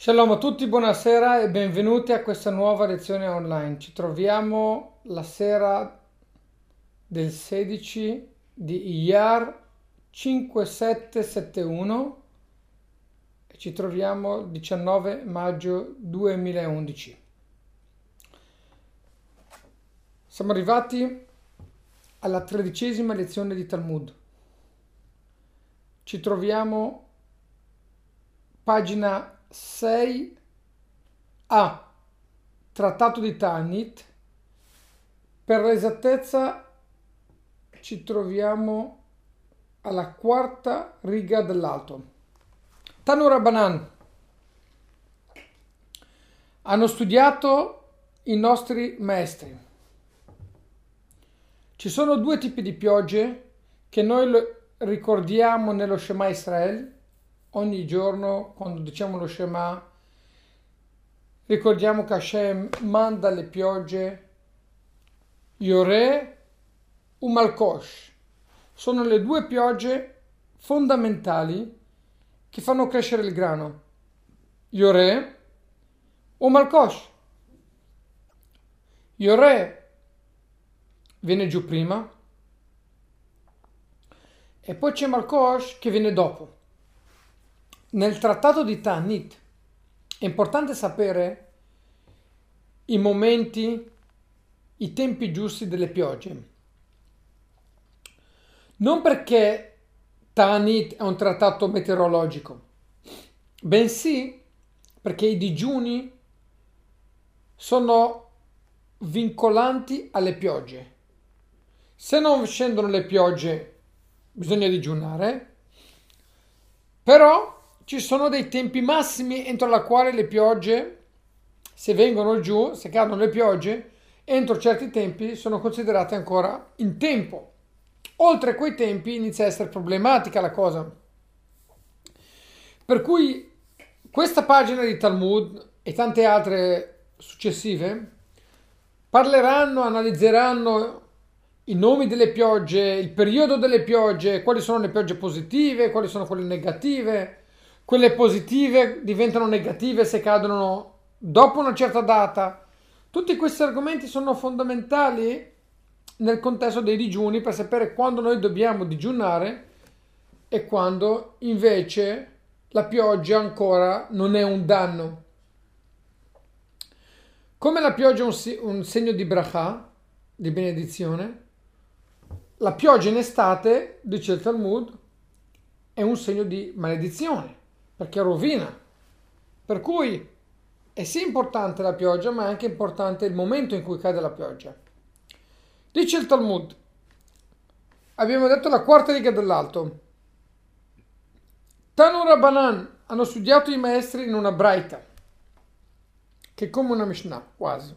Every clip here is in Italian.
Shalom a tutti, buonasera e benvenuti a questa nuova lezione online. Ci troviamo la sera del 16 di Iyar 5771 e ci troviamo il 19 maggio 2011. Siamo arrivati alla tredicesima lezione di Talmud. Ci troviamo pagina 6 a Trattato di Tanit. Per l'esattezza ci troviamo alla quarta riga dell'alto. Tanura Banan. Hanno studiato i nostri maestri. Ci sono due tipi di piogge che noi ricordiamo nello Shema Israel ogni giorno quando diciamo lo Shema ricordiamo che Hashem manda le piogge Yore u Malkosh. Sono le due piogge fondamentali che fanno crescere il grano. Yore o Malkosh. Yore viene giù prima e poi c'è Malkosh che viene dopo. Nel trattato di Tanit è importante sapere i momenti, i tempi giusti delle piogge. Non perché Tanit è un trattato meteorologico, bensì perché i digiuni sono vincolanti alle piogge. Se non scendono le piogge, bisogna digiunare, però ci sono dei tempi massimi entro la quale le piogge, se vengono giù, se cadono le piogge, entro certi tempi sono considerate ancora in tempo. Oltre quei tempi inizia a essere problematica la cosa. Per cui questa pagina di Talmud e tante altre successive parleranno, analizzeranno i nomi delle piogge, il periodo delle piogge, quali sono le piogge positive, quali sono quelle negative, quelle positive diventano negative se cadono dopo una certa data. Tutti questi argomenti sono fondamentali nel contesto dei digiuni per sapere quando noi dobbiamo digiunare e quando invece la pioggia ancora non è un danno. Come la pioggia è un, segno di bracha, di benedizione, la pioggia in estate, dice il Talmud, è un segno di maledizione perché rovina. Per cui è sì importante la pioggia, ma è anche importante il momento in cui cade la pioggia. Dice il Talmud, abbiamo detto la quarta riga dell'alto. Tanura Banan hanno studiato i maestri in una braita, che è come una Mishnah, quasi.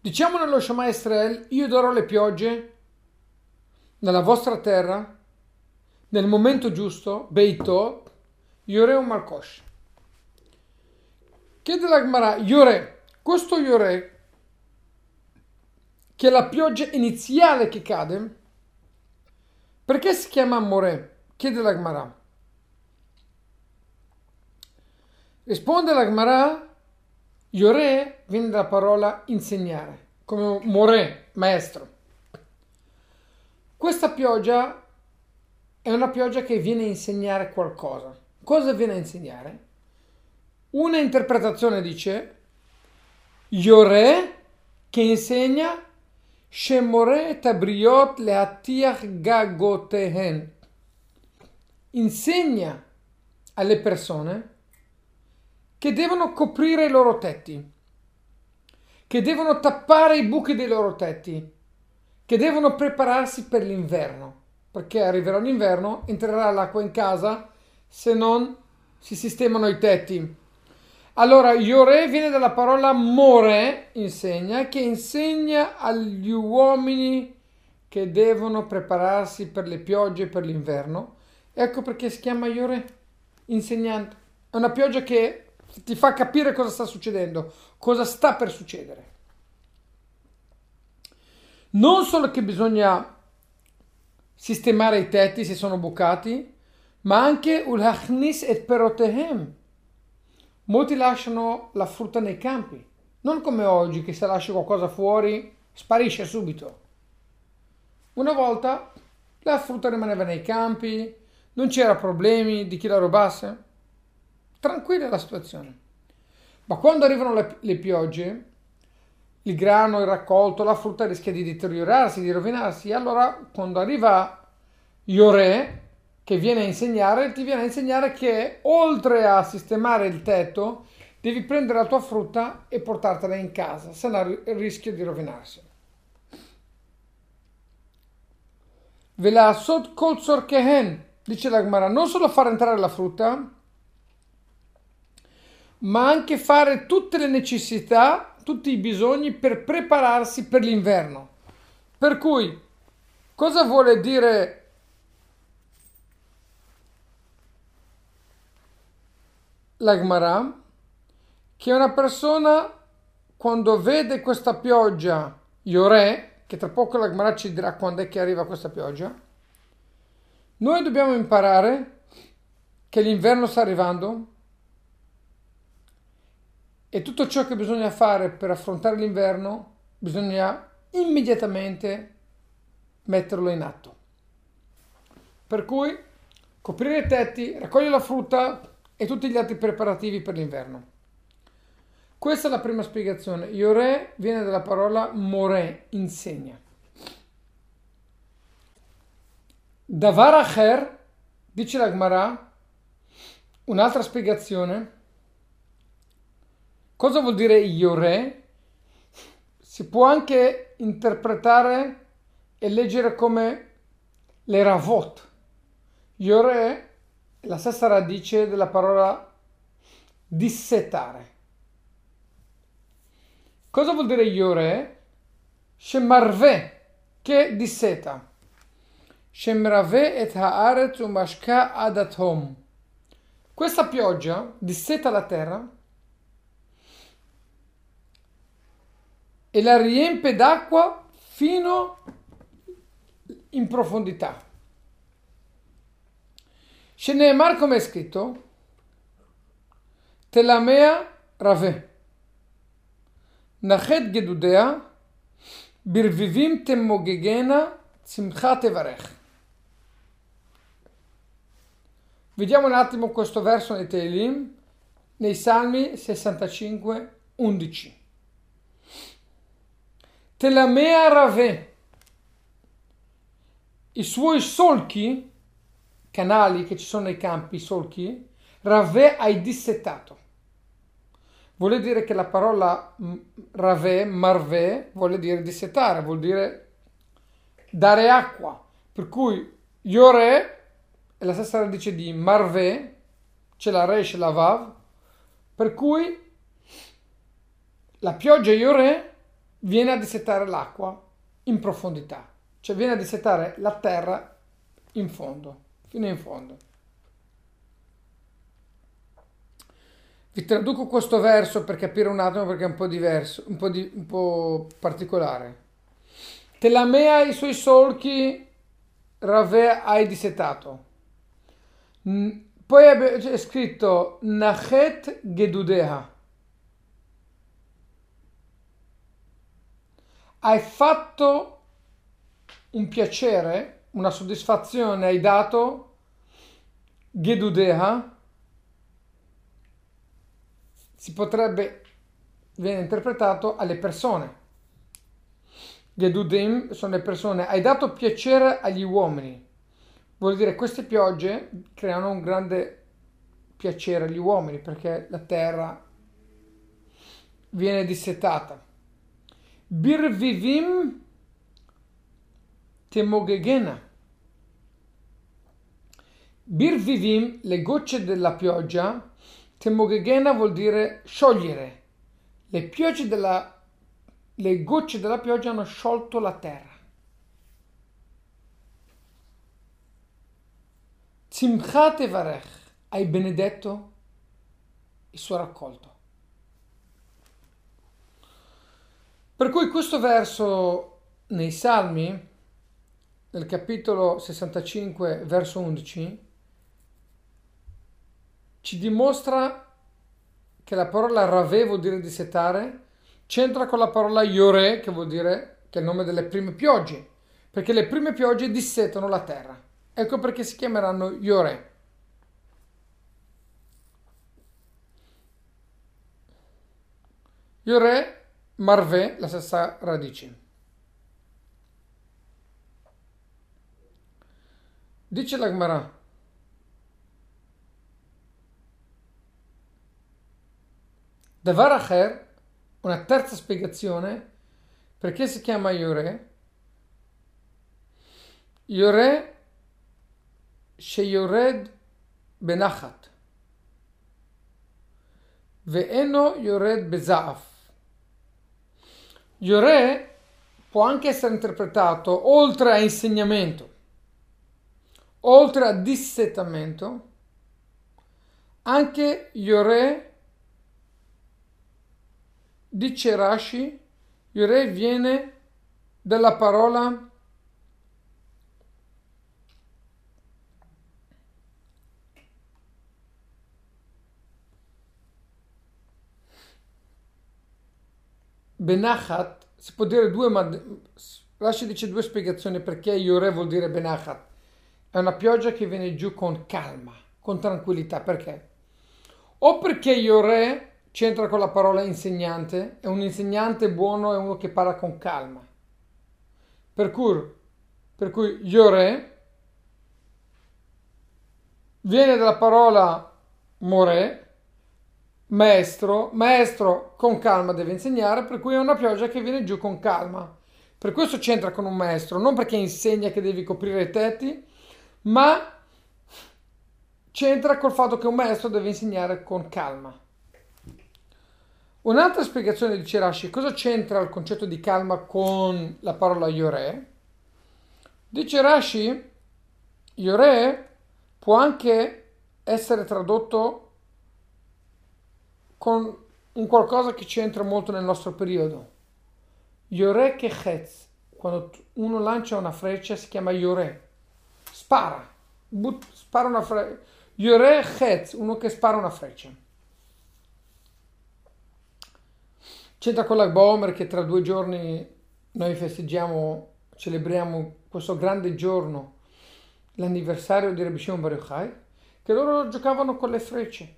Diciamo nello Shema Israel, io darò le piogge nella vostra terra nel momento giusto, Beito, Yore un Malkosh. Chiede la Gemara, Yore, questo Yore, che è la pioggia iniziale che cade, perché si chiama More? Chiede la Gemara. Risponde la Gemara, Yore viene dalla parola insegnare, come More, maestro. Questa pioggia è una pioggia che viene a insegnare qualcosa. Cosa viene a insegnare? Una interpretazione dice Yore che insegna Shemore tabriot leatiach gagotehen. Insegna alle persone che devono coprire i loro tetti, che devono tappare i buchi dei loro tetti, che devono prepararsi per l'inverno perché arriverà l'inverno, entrerà l'acqua in casa se non si sistemano i tetti. Allora, Yore viene dalla parola more, insegna, che insegna agli uomini che devono prepararsi per le piogge e per l'inverno. Ecco perché si chiama Yore, insegnante. È una pioggia che ti fa capire cosa sta succedendo, cosa sta per succedere. Non solo che bisogna sistemare i tetti se sono bucati, ma anche ulachnis et perotehem. Molti lasciano la frutta nei campi, non come oggi che se lascia qualcosa fuori sparisce subito. Una volta la frutta rimaneva nei campi, non c'era problemi di chi la rubasse. Tranquilla la situazione. Ma quando arrivano le, le piogge, il grano, il raccolto, la frutta rischia di deteriorarsi, di rovinarsi. Allora, quando arriva Iore, che viene a insegnare, ti viene a insegnare che oltre a sistemare il tetto, devi prendere la tua frutta e portartela in casa, se no rischia di rovinarsi. Velasot kol kehen, dice la Gemara, non solo far entrare la frutta, ma anche fare tutte le necessità, tutti i bisogni per prepararsi per l'inverno. Per cui, cosa vuole dire la Gemara? Che una persona quando vede questa pioggia, Iore, che tra poco la Gemara ci dirà quando è che arriva questa pioggia, noi dobbiamo imparare che l'inverno sta arrivando e tutto ciò che bisogna fare per affrontare l'inverno bisogna immediatamente metterlo in atto. Per cui coprire i tetti, raccogliere la frutta e tutti gli altri preparativi per l'inverno. Questa è la prima spiegazione. Iore viene dalla parola more, insegna. Davar acher, dice la Gemara, un'altra spiegazione, Cosa vuol dire Iore? Si può anche interpretare e leggere come le ravot. Iore è la stessa radice della parola dissetare. Cosa vuol dire Iore? Shemarve, che disseta. Shemrave et haaretz umashka adatom. Questa pioggia disseta la terra e la riempie d'acqua fino in profondità. Sheneemar come è scritto? Telamea rave. Nachet gedudea birvivim temogegena simchat evarech. Vediamo un attimo questo verso nei Teilim, nei Salmi 65, 11. Telamea Rave. I suoi solchi, canali che ci sono nei campi, solchi, Rave hai dissettato. Vuol dire che la parola Rave, Marve, vuol dire dissettare, vuol dire dare acqua. Per cui Yore è la stessa radice di Marve, c'è la Re, c'è la Vav, per cui la pioggia Yore viene a dissettare l'acqua in profondità, cioè viene a dissettare la terra in fondo, fino in fondo. Vi traduco questo verso per capire un attimo perché è un po' diverso, un po', di, un po particolare. Telamea i suoi solchi Rave hai dissettato. Poi è scritto Nachet Gedudeha. Hai fatto un piacere, una soddisfazione, hai dato Gedudeha, si potrebbe, viene interpretato alle persone. Gedudim sono le persone, hai dato piacere agli uomini. Vuol dire queste piogge creano un grande piacere agli uomini perché la terra viene dissetata. Birvivim temogegena. Birvivim, le gocce della pioggia, temogegena vuol dire sciogliere. Le, della, le gocce della pioggia hanno sciolto la terra. Simchat varech, hai benedetto il suo raccolto. Per cui questo verso nei Salmi, nel capitolo 65, verso 11, ci dimostra che la parola rave vuol dire dissetare, c'entra con la parola yore, che vuol dire che è il nome delle prime piogge, perché le prime piogge dissetano la terra. Ecco perché si chiameranno yore. Yore, marve, la stessa radice. Dice la Gemara. Davar Acher, una terza spiegazione, perché si chiama Yore? Yore sheyored benachat. Ve'eno yored bezaf. Yore può anche essere interpretato oltre a insegnamento, oltre a dissetamento, anche Yore Dice Rashi, Yore viene dalla parola Benachat, si può dire due, ma Rashi dice due spiegazioni perché Yore vuol dire Benachat. È una pioggia che viene giù con calma, con tranquillità. Perché? O perché Yore c'entra con la parola insegnante e un insegnante buono è uno che parla con calma. Per cui, per cui Yore viene dalla parola more, maestro, maestro con calma deve insegnare, per cui è una pioggia che viene giù con calma. Per questo c'entra con un maestro, non perché insegna che devi coprire i tetti, ma c'entra col fatto che un maestro deve insegnare con calma. Un'altra spiegazione di Rashi, cosa c'entra il concetto di calma con la parola Yore? Dice Rashi, Yore può anche essere tradotto con un qualcosa che c'entra molto nel nostro periodo. Yore che chetz, quando uno lancia una freccia si chiama Yore, spara, but, spara una freccia. Yore chetz, uno che spara una freccia. C'entra con la Bomer che tra due giorni noi festeggiamo, celebriamo questo grande giorno, l'anniversario di Rabbi Shimon Bar Yochai, che loro giocavano con le frecce.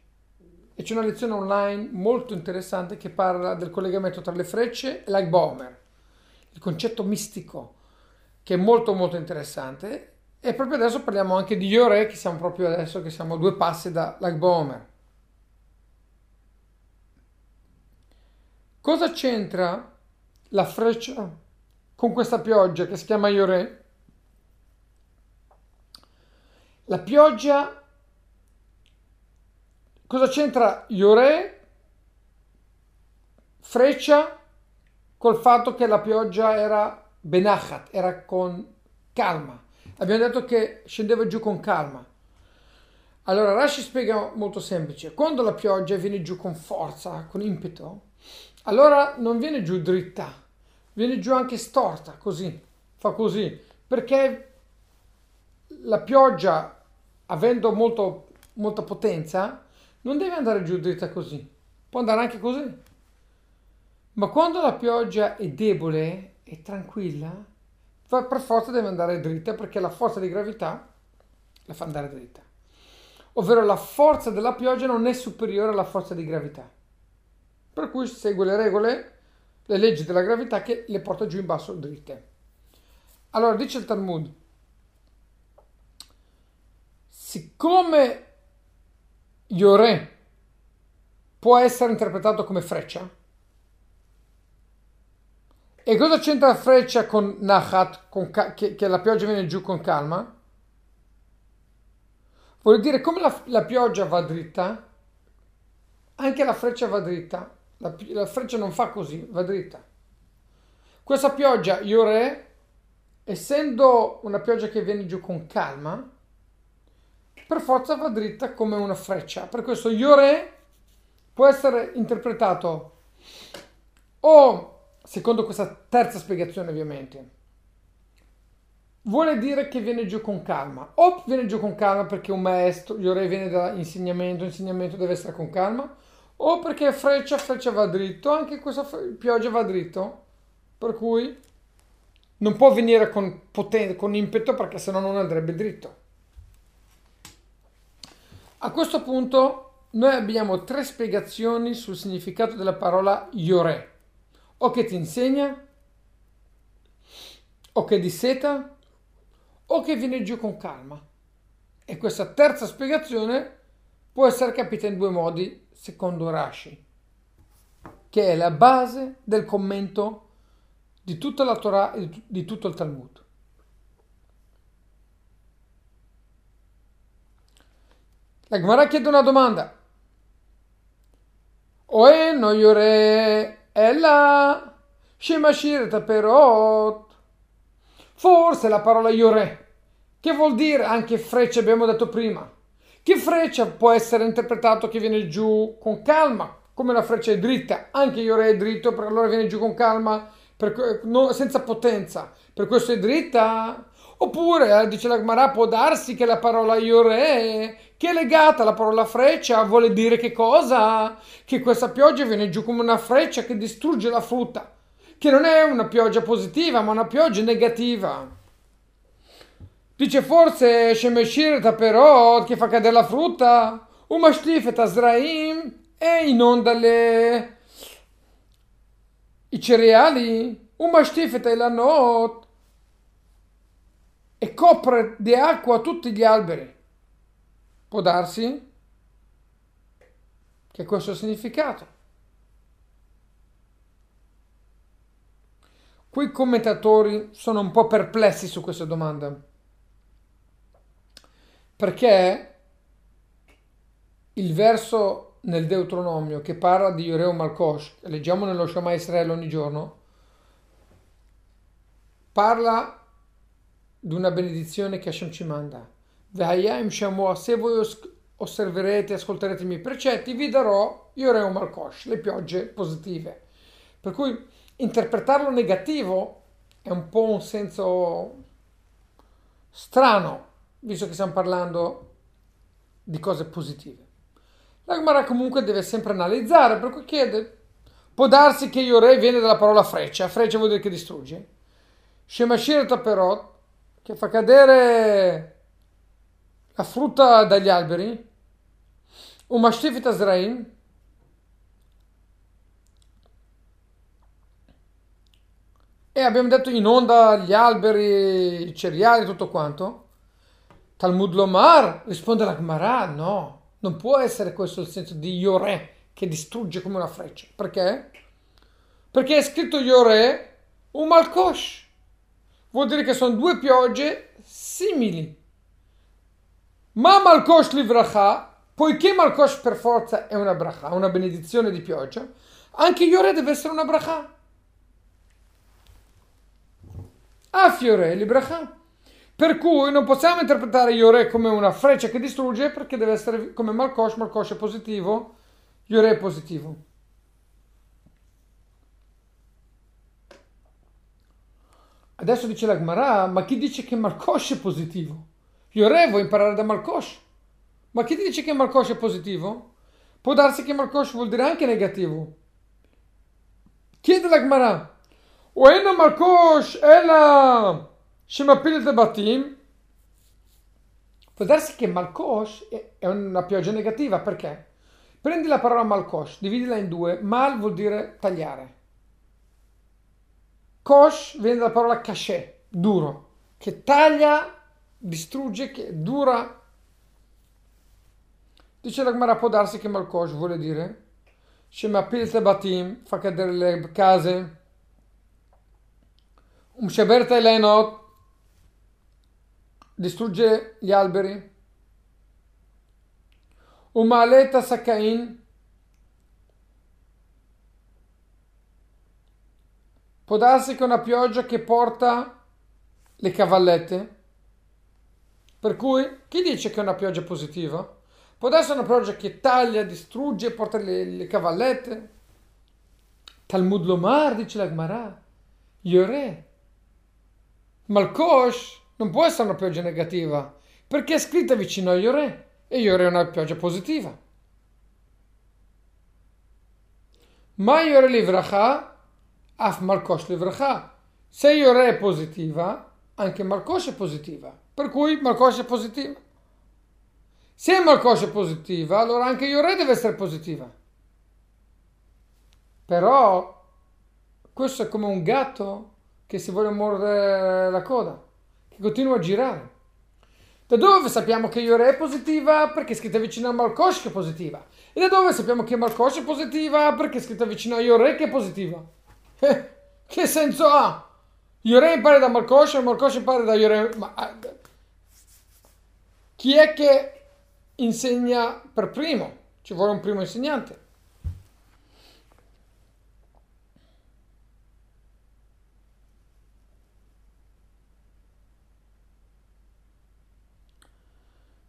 E c'è una lezione online molto interessante che parla del collegamento tra le frecce e la Bomer, il concetto mistico, che è molto molto interessante. E proprio adesso parliamo anche di Yore, che siamo proprio adesso, che siamo due passi da Lag Bomer. Cosa c'entra la freccia con questa pioggia che si chiama Iore? La pioggia, cosa c'entra Iore, freccia, col fatto che la pioggia era benachat, era con calma. Abbiamo detto che scendeva giù con calma. Allora Rashi spiega molto semplice, quando la pioggia viene giù con forza, con impeto, allora non viene giù dritta, viene giù anche storta, così, fa così, perché la pioggia, avendo molto, molta potenza, non deve andare giù dritta così, può andare anche così. Ma quando la pioggia è debole e tranquilla, per forza deve andare dritta perché la forza di gravità la fa andare dritta. Ovvero la forza della pioggia non è superiore alla forza di gravità per cui segue le regole, le leggi della gravità che le porta giù in basso dritte. Allora dice il Talmud, siccome Yore può essere interpretato come freccia, e cosa c'entra freccia con Nahat, con ca- che, che, la pioggia viene giù con calma? Vuol dire come la, la pioggia va dritta, anche la freccia va dritta. La, la freccia non fa così, va dritta. Questa pioggia, Iore, essendo una pioggia che viene giù con calma, per forza va dritta come una freccia. Per questo Iore può essere interpretato o, secondo questa terza spiegazione ovviamente, vuole dire che viene giù con calma. O viene giù con calma perché un maestro, Yore viene da insegnamento, insegnamento deve essere con calma, o perché freccia, freccia va dritto, anche questa pioggia va dritto. Per cui non può venire con, poten- con impeto perché sennò non andrebbe dritto. A questo punto noi abbiamo tre spiegazioni sul significato della parola Yore. O che ti insegna, o che disseta, o che viene giù con calma. E questa terza spiegazione può essere capita in due modi, secondo Rashi, che è la base del commento di tutta la Torah e di tutto il Talmud. La Gemara chiede una domanda. Oe no yore ella shemashir taperot. Forse la parola yore, che vuol dire anche freccia abbiamo detto prima. Che freccia può essere interpretato che viene giù con calma, come la freccia è dritta, anche yore è dritto, per allora viene giù con calma per, no, senza potenza, per questo è dritta. Oppure, eh, dice la Gemara, può darsi che la parola Iore, che è legata alla parola freccia, vuole dire che cosa? Che questa pioggia viene giù come una freccia che distrugge la frutta, che non è una pioggia positiva, ma una pioggia negativa. Dice forse Shemeshirta però che fa cadere la frutta, uma stifeta Zraim e inonda le, i cereali, un mastifeta e la not e copre di acqua tutti gli alberi. Può darsi che questo è il significato. Quei commentatori sono un po' perplessi su questa domanda. Perché il verso nel Deuteronomio che parla di Yoreo Malkosh, leggiamo nello Shema Israele ogni giorno, parla di una benedizione che Hashem ci manda. Se voi osserverete e ascolterete i miei precetti, vi darò Yoreo Malkosh, le piogge positive. Per cui interpretarlo negativo è un po' un senso strano, visto che stiamo parlando di cose positive. La comunque deve sempre analizzare, per cui chiede, può darsi che Yorei viene dalla parola freccia, freccia vuol dire che distrugge. Shemashir Taperot, che fa cadere la frutta dagli alberi, un Mashtifit Azraim, e abbiamo detto inonda gli alberi, i cereali, tutto quanto. Talmud Lomar risponde la Gemara, no, non può essere questo il senso di Yore che distrugge come una freccia. Perché? Perché è scritto Yore un Malkosh. Vuol dire che sono due piogge simili. Ma Malkosh livracha, poiché Malkosh per forza è una bracha, una benedizione di pioggia, anche Yore deve essere una bracha. A fiore libracha. Per cui non possiamo interpretare Yore come una freccia che distrugge perché deve essere come Malkosh, Malkosh è positivo, Yore è positivo. Adesso dice la Gemara, ma chi dice che Malkosh è positivo? Yore vuoi imparare da Malkosh. Ma chi dice che Malkosh è positivo? Può darsi che Malkosh vuol dire anche negativo. Chiede la Gemara, o è Malkosh, è la... Shemapil Batim, può darsi che Malkosh è una pioggia negativa, perché? Prendi la parola Malkosh, dividila in due, Mal vuol dire tagliare. Kosh viene dalla parola cachet, duro, che taglia, distrugge, che dura. Dice la Gemara, può darsi che Malkosh vuole dire Shemapil Batim, fa cadere le case, Um Sheberta Elenot, distrugge gli alberi. Umaleta Sakain può darsi che una pioggia che porta le cavallette. Per cui chi dice che è una pioggia positiva? Può essere una pioggia che taglia, distrugge, porta le, le cavallette. Talmud Lomar dice la Gemara. Yore. Malkosh non può essere una pioggia negativa, perché è scritta vicino a Yore e Yore è una pioggia positiva. Ma Yore livracha, af Malkosh livracha. Se Yore è positiva, anche Malkosh è positiva. Per cui Malkosh è positiva. Se Malkosh è positiva, allora anche Yore deve essere positiva. Però questo è come un gatto che si vuole mordere la coda, che continua a girare. Da dove sappiamo che Yore è positiva? Perché è scritta vicino a Malkosh che è positiva. E da dove sappiamo che Malkosh è positiva? Perché è scritta vicino a Yore che è positiva. Eh, che senso ha? Yore impara da Malkosh e Malkosh impara da Yore. Ma eh, chi è che insegna per primo? Ci vuole un primo insegnante.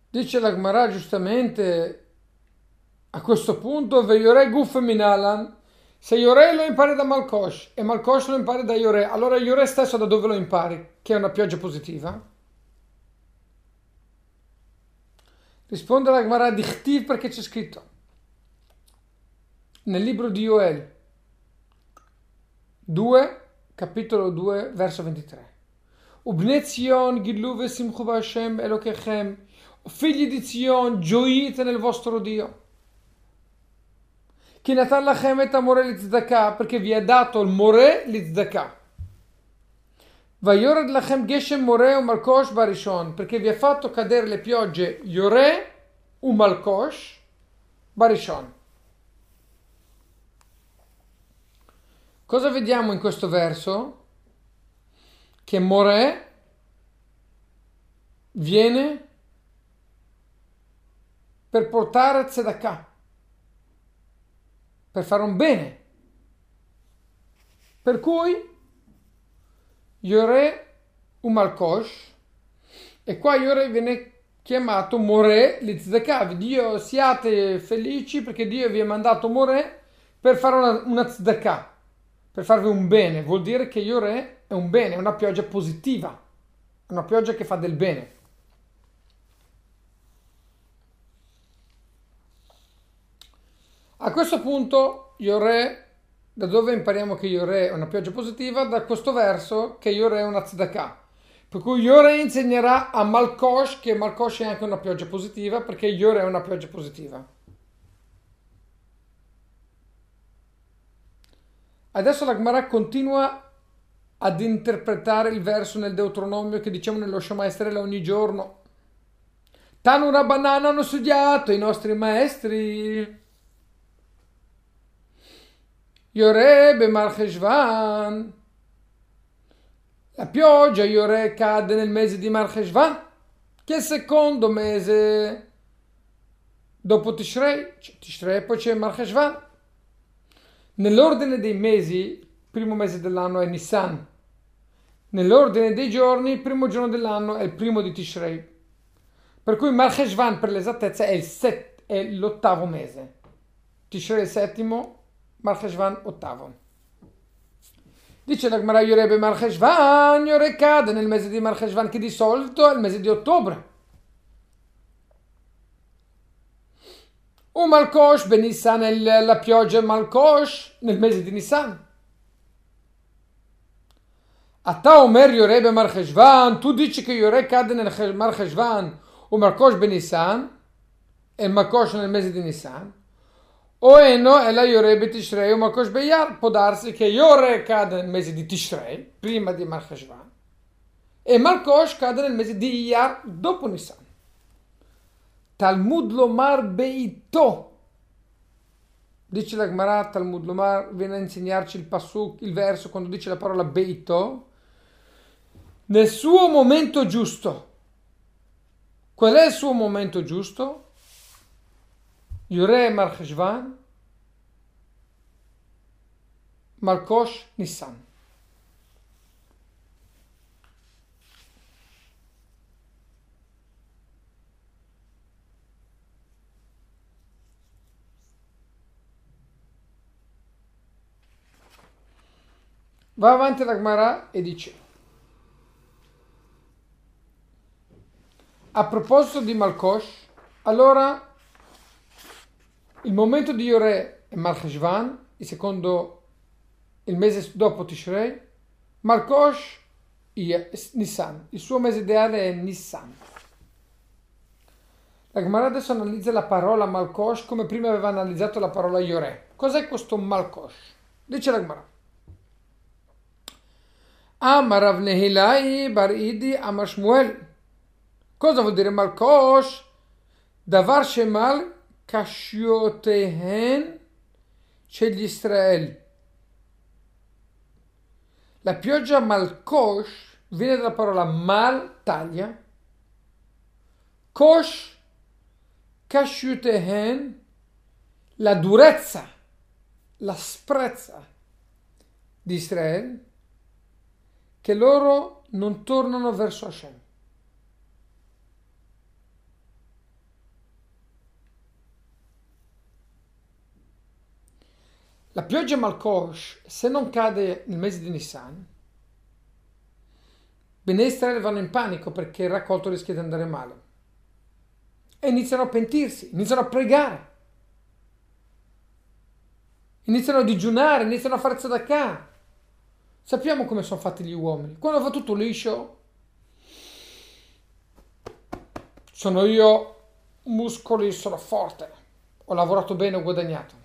Dice la Gemara giustamente a questo punto Veiore Guf Minalan se Iore lo impari da Malkosh e Malkosh lo impari da Iore, allora Iore stesso da dove lo impari? Che è una pioggia positiva? Risponde la Gemara di Chtiv perché c'è scritto nel libro di Joel 2, capitolo 2, verso 23. Ubne Zion gidlu vesimchu Hashem Elokechem figli di Zion, gioite nel vostro Dio. Che Natan lachem et amore litzedakah, perché vi ha dato il more litzedakah. Vayored lachem geshem more u malkosh barishon, perché vi ha fatto cadere le piogge yore u malkosh barishon. Cosa vediamo in questo verso? Che more viene per portare tzedakah, per fare un bene. Per cui Yore Umalkosh, e qua Yore viene chiamato More li tzedakah, Dio siate felici perché Dio vi ha mandato More per fare una, una tzedakah, per farvi un bene, vuol dire che Yore è un bene, è una pioggia positiva, una pioggia che fa del bene. A questo punto Yore, da dove impariamo che Yore è una pioggia positiva? Da questo verso che Yore è una tzedakah. Per cui Yore insegnerà a Malkosh che Malkosh è anche una pioggia positiva perché Yore è una pioggia positiva. Adesso la Gemara continua ad interpretare il verso nel Deuteronomio che diciamo nello Shema Estrella ogni giorno. Tanura banana hanno studiato i nostri maestri. Yore Marcheshvan. La pioggia Yore cade nel mese di Marcheshvan, che è il secondo mese dopo Tishrei. Tishrei poi c'è Marcheshvan. Nell'ordine dei mesi, il primo mese dell'anno è Nissan. Nell'ordine dei giorni, il primo giorno dell'anno è il primo di Tishrei. Per cui Marcheshvan per l'esattezza è, set, è l'ottavo mese. Tishrei è il settimo, Marcheshvan ottavo. Dice la Gemara Yorebe Marcheshvan, Yore cade nel mese di Marcheshvan che di solito è il mese di ottobre. O Malkosh, ben Nissan è la pioggia Malkosh nel mese di Nissan. אתה אומר יורה במרחשוון, tu dici che יורה cade nel Marcheshvan o Markosh benisan, e Markosh nel mese di Nissan. o Eno è la Yorebe Tishrei o Makosh Beyar. Può darsi che Yore cade nel mese di Tishrei, prima di Marcheshvan, e Malkosh cade nel mese di Iyar, dopo Nissan. Talmud Lomar Beito. Dice la Gemara, Talmud Lomar viene a insegnarci il passuk, il verso, quando dice la parola Beito. Nel suo momento giusto. Qual è il suo momento giusto? Yure Marcheshvan, Malkosh Nissan. Va avanti la Gemara e dice a proposito di Malkosh, allora il momento di Yore è Malcheshvan, il secondo, il mese dopo Tishrei, Malkosh è Nissan, il suo mese ideale è Nissan. La Gemara adesso analizza la parola Malkosh come prima aveva analizzato la parola Yore. Cos'è questo Malkosh? Dice la Gemara. Amarav Nehilai Baridi Amashmuel. Cosa vuol dire Malkosh? Davar Shemal Kashiotehen Shel Israel. La pioggia Malkosh viene dalla parola mal, taglia, kosh, kashiutehen, la durezza, l'asprezza di Israele, che loro non tornano verso Hashem. La pioggia Malkosh, se non cade nel mese di Nissan, Bene vanno in panico perché il raccolto rischia di andare male. E iniziano a pentirsi, iniziano a pregare. Iniziano a digiunare, iniziano a fare tzedakah. Sappiamo come sono fatti gli uomini. Quando va tutto liscio, sono io muscoli, sono forte, ho lavorato bene, ho guadagnato.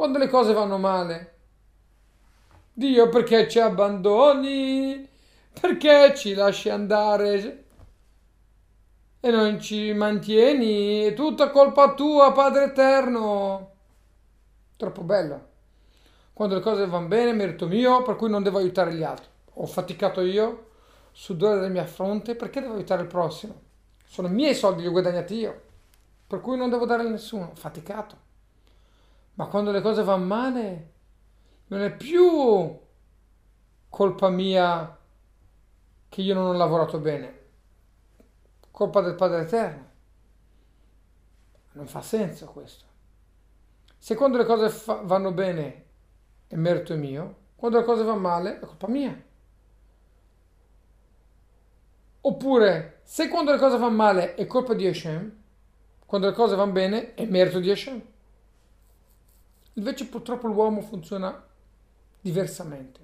Quando le cose vanno male, Dio perché ci abbandoni? Perché ci lasci andare? E non ci mantieni? È tutta colpa tua, Padre Eterno. Troppo bello. Quando le cose vanno bene, merito mio, per cui non devo aiutare gli altri. Ho faticato io, sudore della mia fronte, perché devo aiutare il prossimo? Sono i miei soldi, li ho guadagnati io. Per cui non devo dare a nessuno. Ho faticato. Ma quando le cose vanno male, non è più colpa mia che io non ho lavorato bene, colpa del Padre Eterno. Non fa senso questo. Se quando le cose fa- vanno bene è merito mio, quando le cose vanno male è colpa mia. Oppure, se quando le cose vanno male è colpa di Hashem, quando le cose vanno bene è merito di Hashem. Invece purtroppo l'uomo funziona diversamente.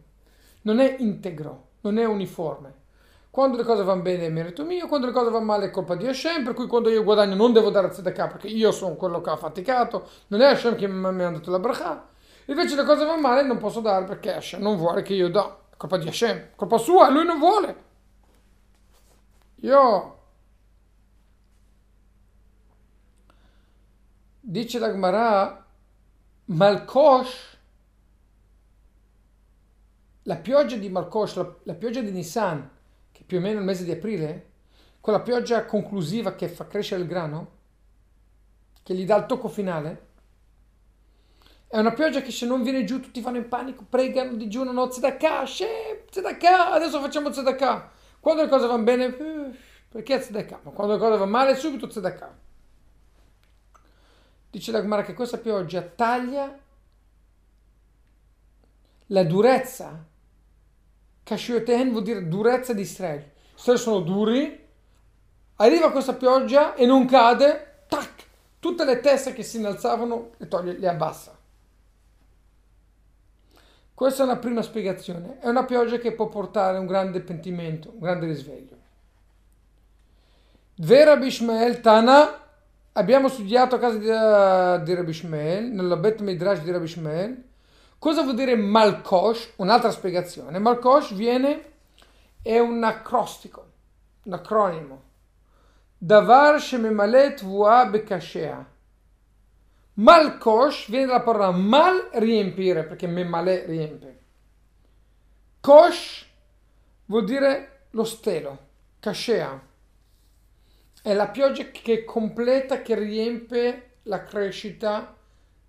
Non è integro, non è uniforme. Quando le cose vanno bene è merito mio, quando le cose vanno male è colpa di Hashem, per cui quando io guadagno non devo dare tzedakah perché io sono quello che ha faticato, non è Hashem che mi ha dato la bracha. Invece le cose vanno male non posso dare perché Hashem non vuole che io do. È colpa di Hashem, colpa sua, lui non vuole. Io dice la Gemara Malkosh, la pioggia di Malkosh, la, la, pioggia di Nissan, che più o meno il mese di aprile, quella pioggia conclusiva che fa crescere il grano, che gli dà il tocco finale, è una pioggia che se non viene giù tutti vanno in panico, pregano, digiunano, tzedakah, Shem, tzedakah, adesso facciamo tzedakah. Quando le cose vanno bene, perché tzedakah? Ma quando le cose vanno male, subito tzedakah. Dice la Gemara che questa pioggia taglia la durezza. Kashioten vuol dire durezza di Israele. Israele sono duri, arriva questa pioggia e non cade, tac, tutte le teste che si innalzavano le toglie, le abbassa. Questa è una prima spiegazione. È una pioggia che può portare un grande pentimento, un grande risveglio. Vera Bishmael Tana abbiamo studiato a casa di, uh, di Rabbi Shmuel, nella Bet Midrash di Rabbi Shmuel, cosa vuol dire Malkosh, un'altra spiegazione. Malkosh viene, è un acrostico, un acronimo. Davar shememalet vua bekashea. Malkosh viene dalla parola mal riempire, perché memale riempie. Kosh vuol dire lo stelo, kashea è la pioggia che completa, che riempie la crescita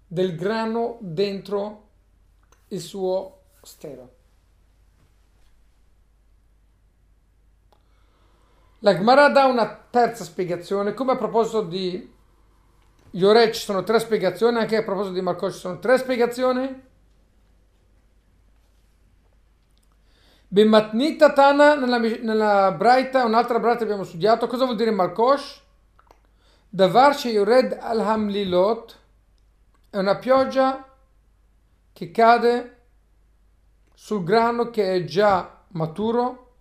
del grano dentro il suo stelo. La Gemara dà una terza spiegazione, come a proposito di Iore ci sono tre spiegazioni, anche a proposito di Marco ci sono tre spiegazioni. Bematnita Tana nella, nella Braita, un'altra Braita abbiamo studiato. Cosa vuol dire Malkosh? Davar Yored al Hamlilot è una pioggia che cade sul grano che è già maturo,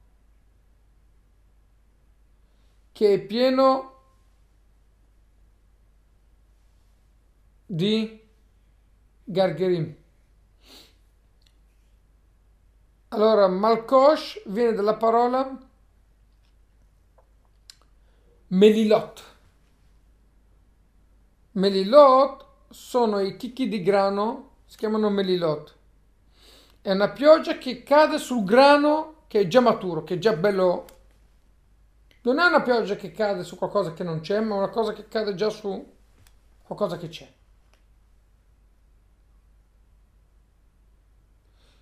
che è pieno di gargerim. Allora, Malkosh viene dalla parola Melilot. Melilot sono i chicchi di grano, si chiamano Melilot. È una pioggia che cade sul grano che è già maturo, che è già bello. Non è una pioggia che cade su qualcosa che non c'è, ma una cosa che cade già su qualcosa che c'è.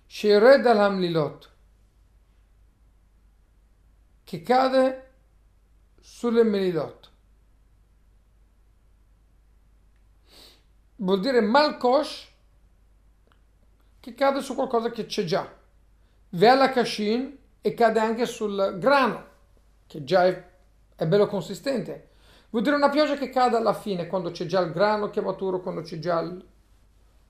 Shered al-Hamlilot, che cade sulle Melilot. Vuol dire Malkosh, che cade su qualcosa che c'è già. Vela Kashin e cade anche sul grano, che già è, è bello consistente. Vuol dire una pioggia che cade alla fine, quando c'è già il grano che è maturo, quando c'è già il,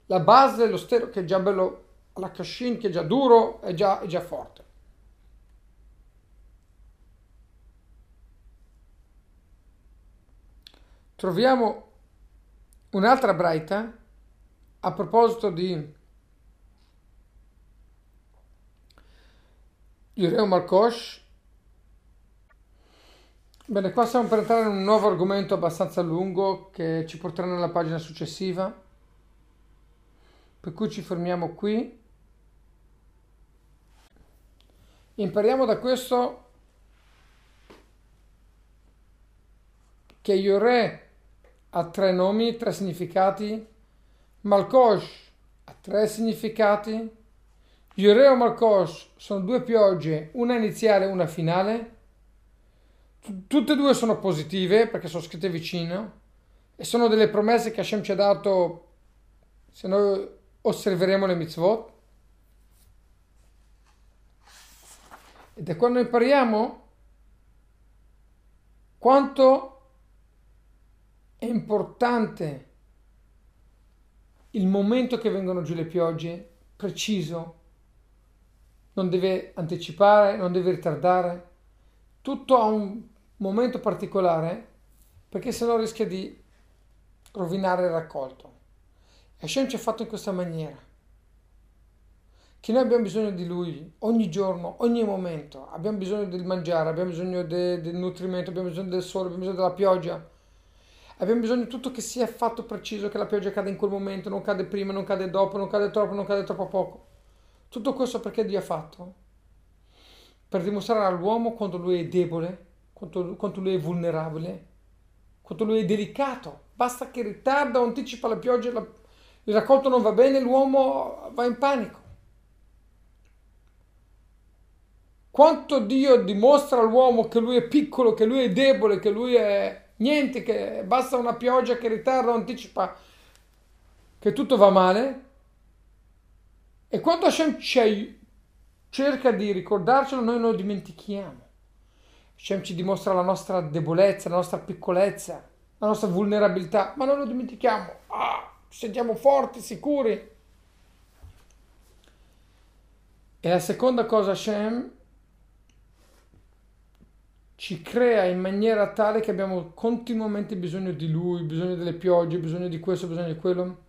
la base, lo stero che è già bello la cascin che è già duro, è già, già forte. Troviamo un'altra braita a proposito di Yureo Markosh. Bene, qua stiamo per entrare in un nuovo argomento abbastanza lungo che ci porterà nella pagina successiva, per cui ci fermiamo qui. Impariamo da questo che Yore ha tre nomi, tre significati, Malkosh ha tre significati, Yore o Malkosh sono due piogge, una iniziale e una finale, tutte e due sono positive perché sono scritte vicino e sono delle promesse che Hashem ci ha dato se noi osserveremo le mitzvot. Ed è quando impariamo quanto è importante il momento che vengono giù le piogge, preciso, non deve anticipare, non deve ritardare, tutto ha un momento particolare perché sennò rischia di rovinare il raccolto. E Hashem ci ha fatto in questa maniera che noi abbiamo bisogno di Lui ogni giorno, ogni momento, abbiamo bisogno del mangiare, abbiamo bisogno de, del nutrimento, abbiamo bisogno del sole, abbiamo bisogno della pioggia, abbiamo bisogno di tutto che sia fatto preciso, che la pioggia cade in quel momento, non cade prima, non cade dopo, non cade troppo, non cade troppo poco. Tutto questo perché Dio ha fatto? Per dimostrare all'uomo quanto lui è debole, quanto, quanto lui è vulnerabile, quanto lui è delicato. Basta che ritarda o anticipa la pioggia, la, il raccolto non va bene, l'uomo va in panico. Quanto Dio dimostra all'uomo che lui è piccolo, che lui è debole, che lui è niente, che basta una pioggia che ritarda o anticipa che tutto va male. E quando Hashem cerca di ricordarcelo, noi lo dimentichiamo. Hashem ci dimostra la nostra debolezza, la nostra piccolezza, la nostra vulnerabilità, ma noi lo dimentichiamo. Ah, ci sentiamo forti, sicuri. E la seconda cosa, Hashem ci crea in maniera tale che abbiamo continuamente bisogno di lui, bisogno delle piogge, bisogno di questo, bisogno di quello,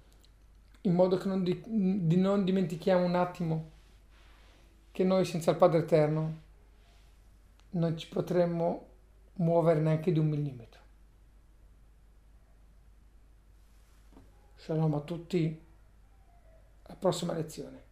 in modo che non, di, di non dimentichiamo un attimo che noi senza il Padre Eterno non ci potremmo muovere neanche di un millimetro. Shalom a tutti, alla prossima lezione.